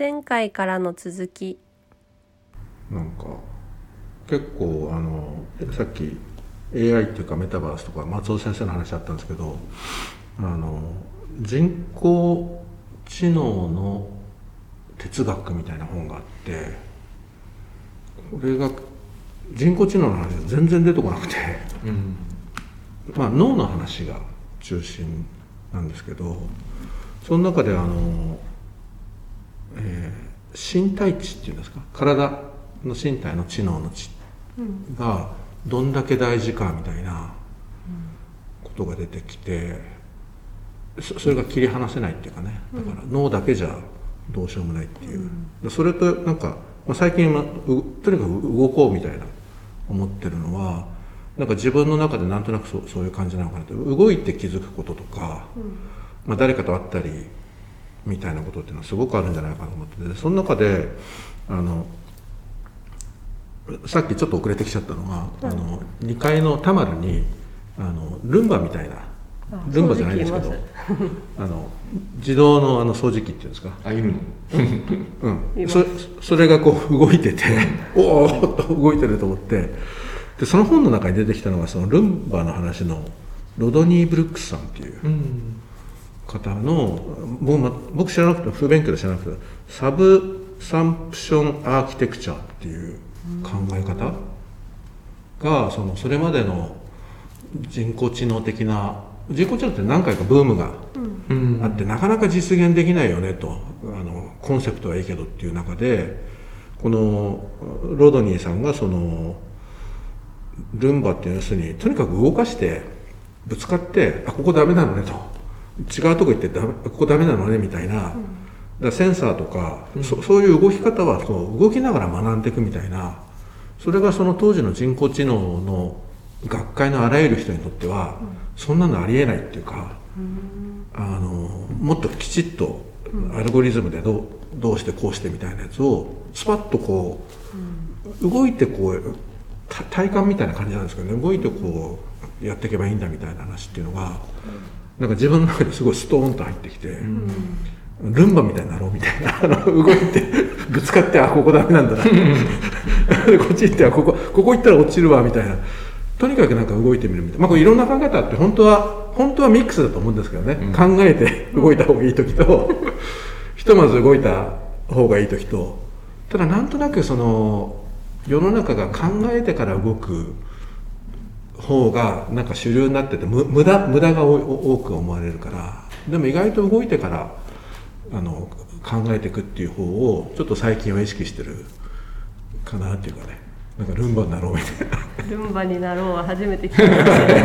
前回からの続き。なんか結構あのさっき AI っていうかメタバースとか松尾先生の話あったんですけどあの人工知能の哲学みたいな本があってこれが人工知能の話が全然出てこなくて、うん。まあ、脳の話が中心なんですけどその中であの、えー身体知っていうんですか？体の身体の知能の知がどんだけ大事かみたいなことが出てきてそそれが切り離せないっていうかね。だから脳だけじゃどうしようもないっていう、でそれとなんか、まあ、最近はうとにかく動こうみたいな思ってるのはなんか自分の中でなんとなくそうそういう感じなのかなって動いて気づくこととか、まあ、誰かと会ったりみたいなことっていうのはすごくあるんじゃないかなと思っててその中であのさっきちょっと遅れてきちゃったのが、あの2階の田丸にあのルンバみたいなルンバじゃないですけどあの自動のあの掃除機っていうんですか、あいるの。うん、そそれがこう動いてておおっと動いてると思って。でその本の中に出てきたのがそのルンバの話のロドニー・ブルックスさんっていううん方の僕,、ま、僕知らなくて不勉強で知らなくてサブサンプションアーキテクチャっていう考え方がそのそれまでの人工知能的な人工知能って何回かブームがうん。あってなかなか実現できないよねとあのコンセプトはいいけどっていう中でこのロドニーさんがそのルンバっていう要するにとにかく動かしてぶつかってあここダメなのねと違うとこ行ってダメここダメなのねみたいな、だからセンサーとか、そそういう動き方はそう動きながら学んでいくみたいな。それがその当時の人工知能の学会のあらゆる人にとっては、そんなのありえないっていうか。あのもっときちっとアルゴリズムでどうどうしてこうしてみたいなやつをスパッとこう動いてこうた体感みたいな感じなんですけどね。動いてこうやっていけばいいんだみたいな話っていうのがなんか自分の中ですごいストーンと入ってきて、ルンバみたいになろうみたいなあの動いてぶつかってあここダメなんだな。で こっち行ってあここここ行ったら落ちるわみたいな。とにかくなんか動いてみるみたいな、まあ、これいろんな考え方あって本当は本当はミックスだと思うんですけどね、考えて動いた方がいい時とひとまず動いた方がいい時と。ただなんとなくその世の中が考えてから動く方がなんか主流になっててむ無駄無駄が多多く思われるからでも意外と動いてからあの考えていくっていう方をちょっと最近は意識してるかなっていうかね。なんかルンバになろうみたいな。ルンバになろうは初めて聞きましたね。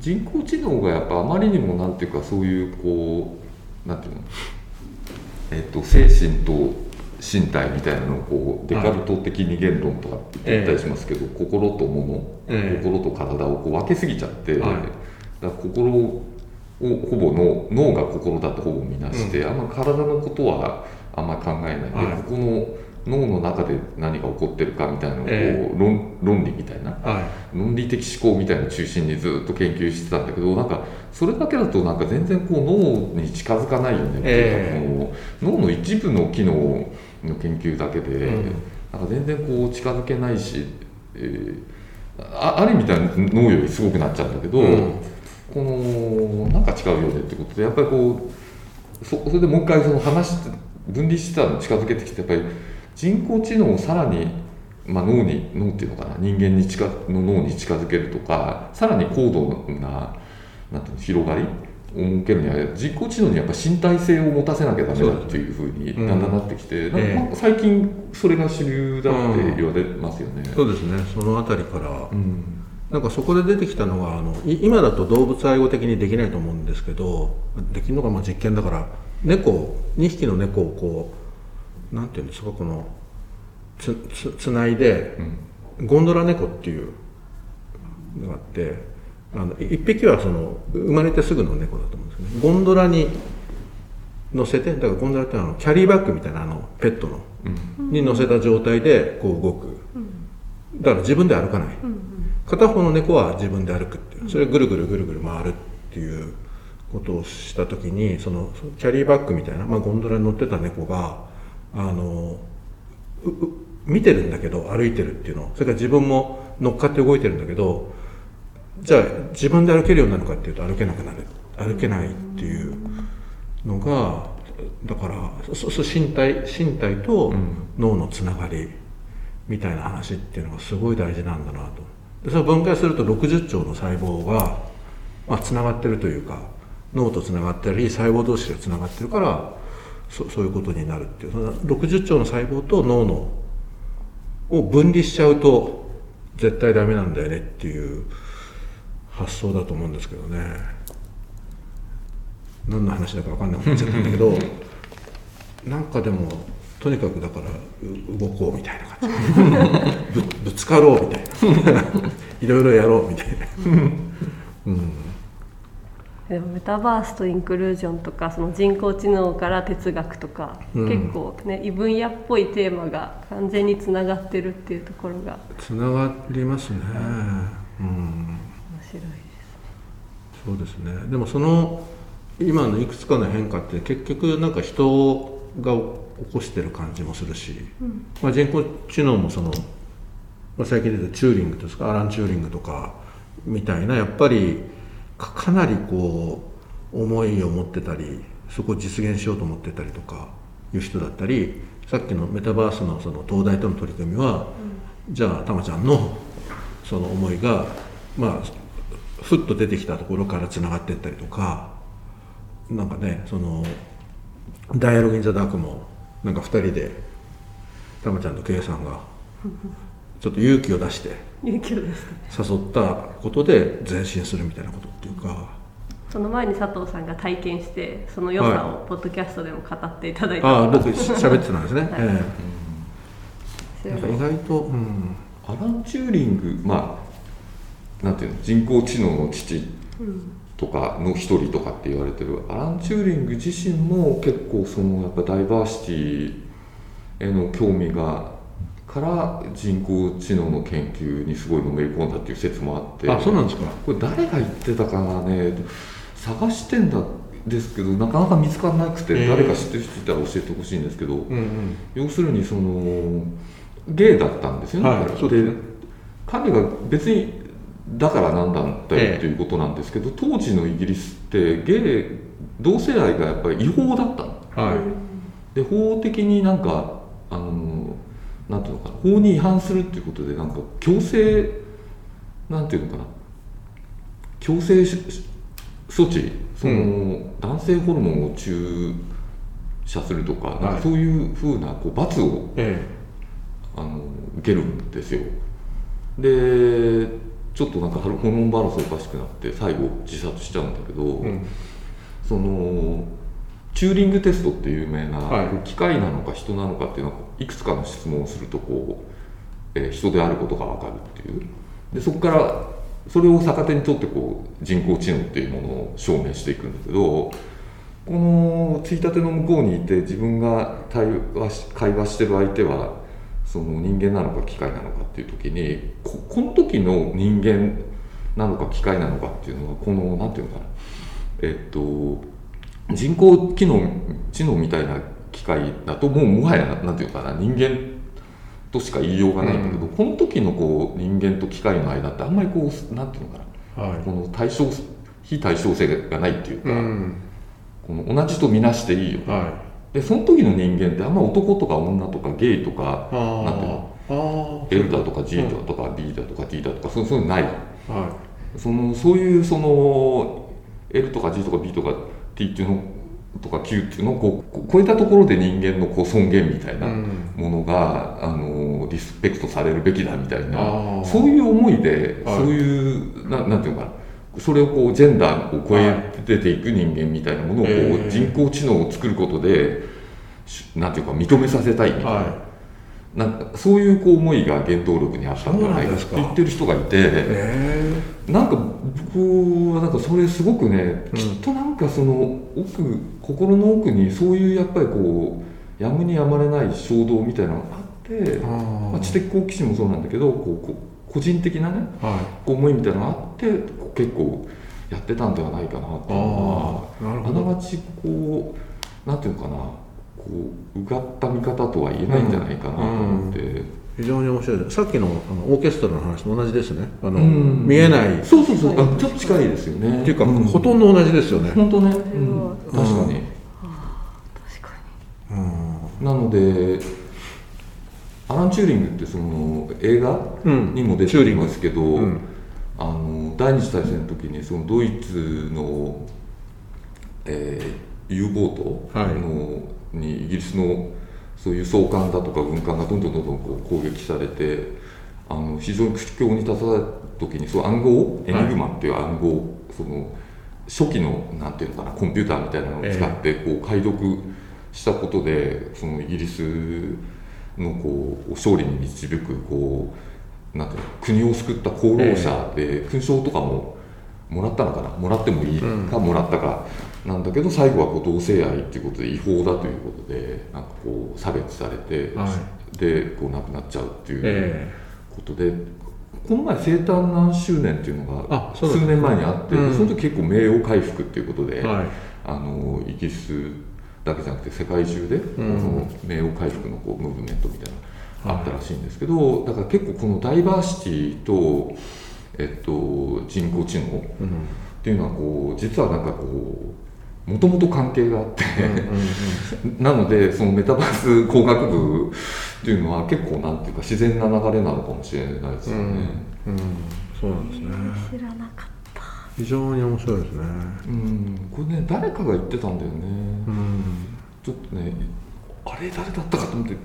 人工知能がやっぱあまりにもなんていうかそういうこうなんていうの？えっと精神と身体みたいなのをこうデカルト的二元論とかって言ったりしますけど、心と物、ええ。心と体をこう分けすぎちゃって、はい。だから心をほぼ脳脳が心だとほぼ見なして、あんま体のことはあんまり考えない。で、はい。ここの脳の中で何が起こってるかみたいなのをこう、え論論理みたいなはい。論理的思考みたいなのを中心にずっと研究してたんだけどなんかそれだけだとなんか全然こう脳に近づかないよねっていうか、えこの脳の一部の機能の研究だけで、うん。なんか全然こう近づけないし、えーあある意味では脳よりすごくなっちゃうんだけど、うん。このなんか違うよねってことでやっぱりこうそそれでもう一回その話して分離してたの近づけてきてやっぱり人工知能をさらに、まあ、脳に脳っていうのかな人間に近の脳に近づけるとかさらに高度ななんていうの広がりを設けるには人工知能にやっぱ身体性を持たせなきゃダメだっていうふうにだんだんなってきて、なん最近それが主流だって言われますよね。そうですね。そのあたりから、うん。なんかそこで出てきたのがあのい今だと動物愛護的にできないと思うんですけどできるのがまあ実験だから猫2匹の猫をこうなんていうんですかこのつつつないでうん。ゴンドラ猫っていうのがあってあの1匹はその生まれてすぐの猫だと思うんですね、ゴンドラに乗せてだからゴンドラってあのキャリーバッグみたいなあのペットのうん。に乗せた状態でこう動く。だから自分で歩かない、片方の猫は自分で歩くっていう。それぐるぐるぐるぐる回るっていうことをした時にそのキャリーバッグみたいな、まあ、ゴンドラに乗ってた猫があのうう見てるんだけど歩いてるっていうの。それから自分も乗っかって動いてるんだけどじゃあ自分で歩けるようになるかっていうと歩けなくなる。歩けないっていうのがだからそそ身体身体と脳のつながりみたいな話っていうのがすごい大事なんだなと。でそれを分解すると60兆の細胞が、まあ、つながってるというか脳とつながったり細胞同士がつながってるからそそういうことになるっていう。その60兆の細胞と脳のを分離しちゃうと絶対ダメなんだよねっていう発想だと思うんですけどね。何の話だか分かんなくなっちゃったんだけど なんかでもとにかくだからう動こうみたいな感じ。ぶぶつかろうみたいな。いろいろやろうみたいな、うん、でもメタバースとインクルージョンとかその人工知能から哲学とか、うん。結構ね異分野っぽいテーマが完全につながってるっていうところが。つながりますね、うん、そうですね。でもその今のいくつかの変化って結局なんか人が起こしてる感じもするし、まあ、人工知能もその、まあ、最近出たチューリングですかアラン・チューリングとかみたいなやっぱりかかなりこう思いを持ってたりそこを実現しようと思ってたりとかいう人だったりさっきのメタバースのその東大との取り組みは、じゃあたまちゃんのその思いがまあふっと出てきたところからつながっていったりとかなんかねその「ダイアログ・イン・ザ・ダーク」もなんか2人でたまちゃんと K さんがちょっと勇気を出して勇気を出して。誘ったことで前進するみたいなことっていうか。その前に佐藤さんが体験してその良さをポッドキャストでも語っていただいた。ああ僕喋ってたんですね、はい。えそれえなんか意外と、うん、アラン・チューリングまあなんていうの？人工知能の父とかの一人とかって言われてるアラン・チューリング自身も結構そのやっぱダイバーシティへの興味がから人工知能の研究にすごいのめり込んだっていう説もあってあそうなんですか？これ誰が言ってたかなね？探してんだですけどなかなか見つからなくて、えー。誰か知ってる人いたら教えてほしいんですけど、うんうん。要するにそのゲイだったんですよね、はい彼は。そうですね。彼が別にだからなんだよええっていうことなんですけど、当時のイギリスってゲイ同性愛がやっぱり違法だったの。はい、で法的になんかあのなんていうのかな法に違反するっていうことでなんか強制なんていうのかな強制し措置その、男性ホルモンを注射するとか,、なんはいかそういうふうなこう罰をえ。あの受けるんですよ。でちょっとなんかホルモンバランスおかしくなって最後自殺しちゃうんだけど、えうん。そのチューリングテストっていう有名な、機械なのか人なのかっていうのはいくつかの質問をするとこう、えー人であることが分かるっていう。でそこからそれを逆手にとってこう人工知能っていうものを証明していくんだけどこのついたての向こうにいて自分が対話し会話してる相手はその人間なのか機械なのかっていう時にここの時の人間なのか機械なのかっていうのはこのなんていうのかな。えっと人工機能知能みたいな機械だともうもはやなんていうのかな。人間としか言いようがないんだけど、この時のこう人間と機械の間ってあんまりこうなんていうのかな。はい。この対称非対称性がないっていうか、うん。この同じとみなしていいよ。はいでその時の人間ってあんま男とか女とかゲイとかあなんていうの？L だとか G だとか B だとか D だとかそういうのない。はそのそういうその L とか G とか B とか T っていうのとか Q っていうのをこうこ超えたところで人間のこう尊厳みたいい、なうん。ものが、あのリスペクトされるべきだみたいあなー。そういう思いで、はい。そういうななんていうのかなそれをこうジェンダーを超えて出ていく人間みたいなものをこう、えー人工知能を作ることでしなんていうか認めさせたいみたいな。はなんかそういうこう思いが原動力にあったんじゃないかって言ってる人がいて、いえなんか僕はなんかそれすごくね、うん。きっとなんかその奥心の奥にそういうやっぱりこうやむにやまれない衝動みたいなのがあってまあ、知的好奇心もそうなんだけどこうこ個人的なねはこう思いみたいなのがあって結構やってたんではないかなっていうのはあながちこうなんていうのかなこううがった見方とは言えないんじゃないかなと思って、非常に面白い。ですさっきのあのオーケストラの話と同じですね。あの、うん。見えない。っそうそうそう。あちょっと近いですよね。ていうか、ん。ほとんど同じですよね、本当ね、確かに、確かうん。なのでアラン・チューリングってその映画うん。にも出てるんですけど、うんあの第二次大戦の時にそのドイツの、えー U ボートはい。の、にイギリスのそういう輸送艦だとか軍艦がどんどんどんどんこう攻撃されてあの非常に苦境に立たされた時にそう暗号エニグマっていう暗号、その初期のなんていうのかなコンピューターみたいなのを使ってこう解読したことでそのイギリスのこう勝利に導くこうなんていうの国を救った功労者で勲章とかももらったのかな？もらってもいいかもらったかなんだけど最後はこう同性愛っていうことで違法だということでなんかこう差別されて、はでこう亡くなっちゃうっていうえことで、この前生誕何周年っていうのが数年前にあって、うん。その時結構名誉回復っていうことで、えはい。あのイギリスだけじゃなくて世界中で、こん。の名誉回復のこうムーブメントみたいなあったらしいんですけど、だから結構このダイバーシティと、えっと、人工知能っうんていうのはこう実はなんかこうもともと関係があって、なのでそのメタバース工学部っていうのは結構なんていうか自然な流れなのかもしれないですよね。うん、そうなんですね。に知らなかった。非常に面白いですね。うん、これね誰かが言ってたんだよね。うん。ちょっとねあれ誰だったかと思って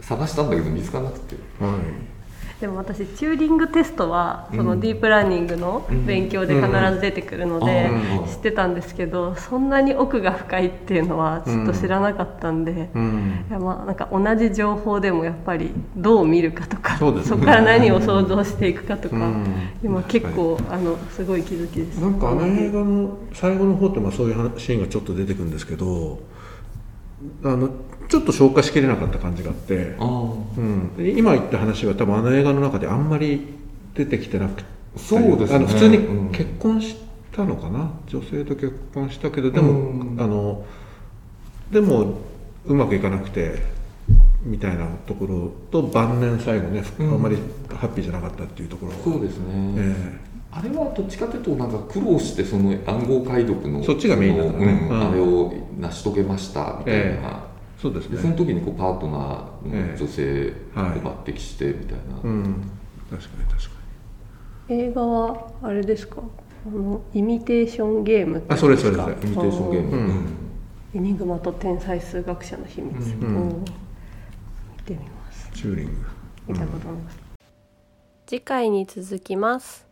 探したんだけど見つからなくて。はい。でも私チューリングテストはそのディープラーニングの勉強で必ず出てくるのでうん。知ってたんですけどそんなに奥が深いっていうのはちょっと知らなかったんで、うん。いやまあなんか同じ情報でもやっぱりどう見るかとかそね。こから何を想像していくかとか、うん。今結構あのすごい気づきです。なんかあの映画の最後の方ってまあそういう話シーンがちょっと出てくるんですけどあのちょっと消化しきれなかった感じがあって、あうん、で今言った話は多分あの映画の中であんまり出てきてなくてそうですね。あの普通にうん。結婚したのかな、女性と結婚したけどでも、うん。あのでもうまくいかなくてみたいなところと晩年最後ね、うんあんまりハッピーじゃなかったっていうところそうですね、えあれはどっちかというとなんか苦労してその暗号解読のそっちがメインだったねうんうん。あれを成し遂げましたみたいな、ええ。そうですでそのね時にこうパートナーの女性をはい。抜擢してみたいな、うん。確かに確か映画はあれですか？あのイミテーションゲームってあそれそれです。かイミテーションゲーム、うん。うん。エニグマと天才数学者の秘密、うん。見てみます。にチューリング。見たことない、次回に続きます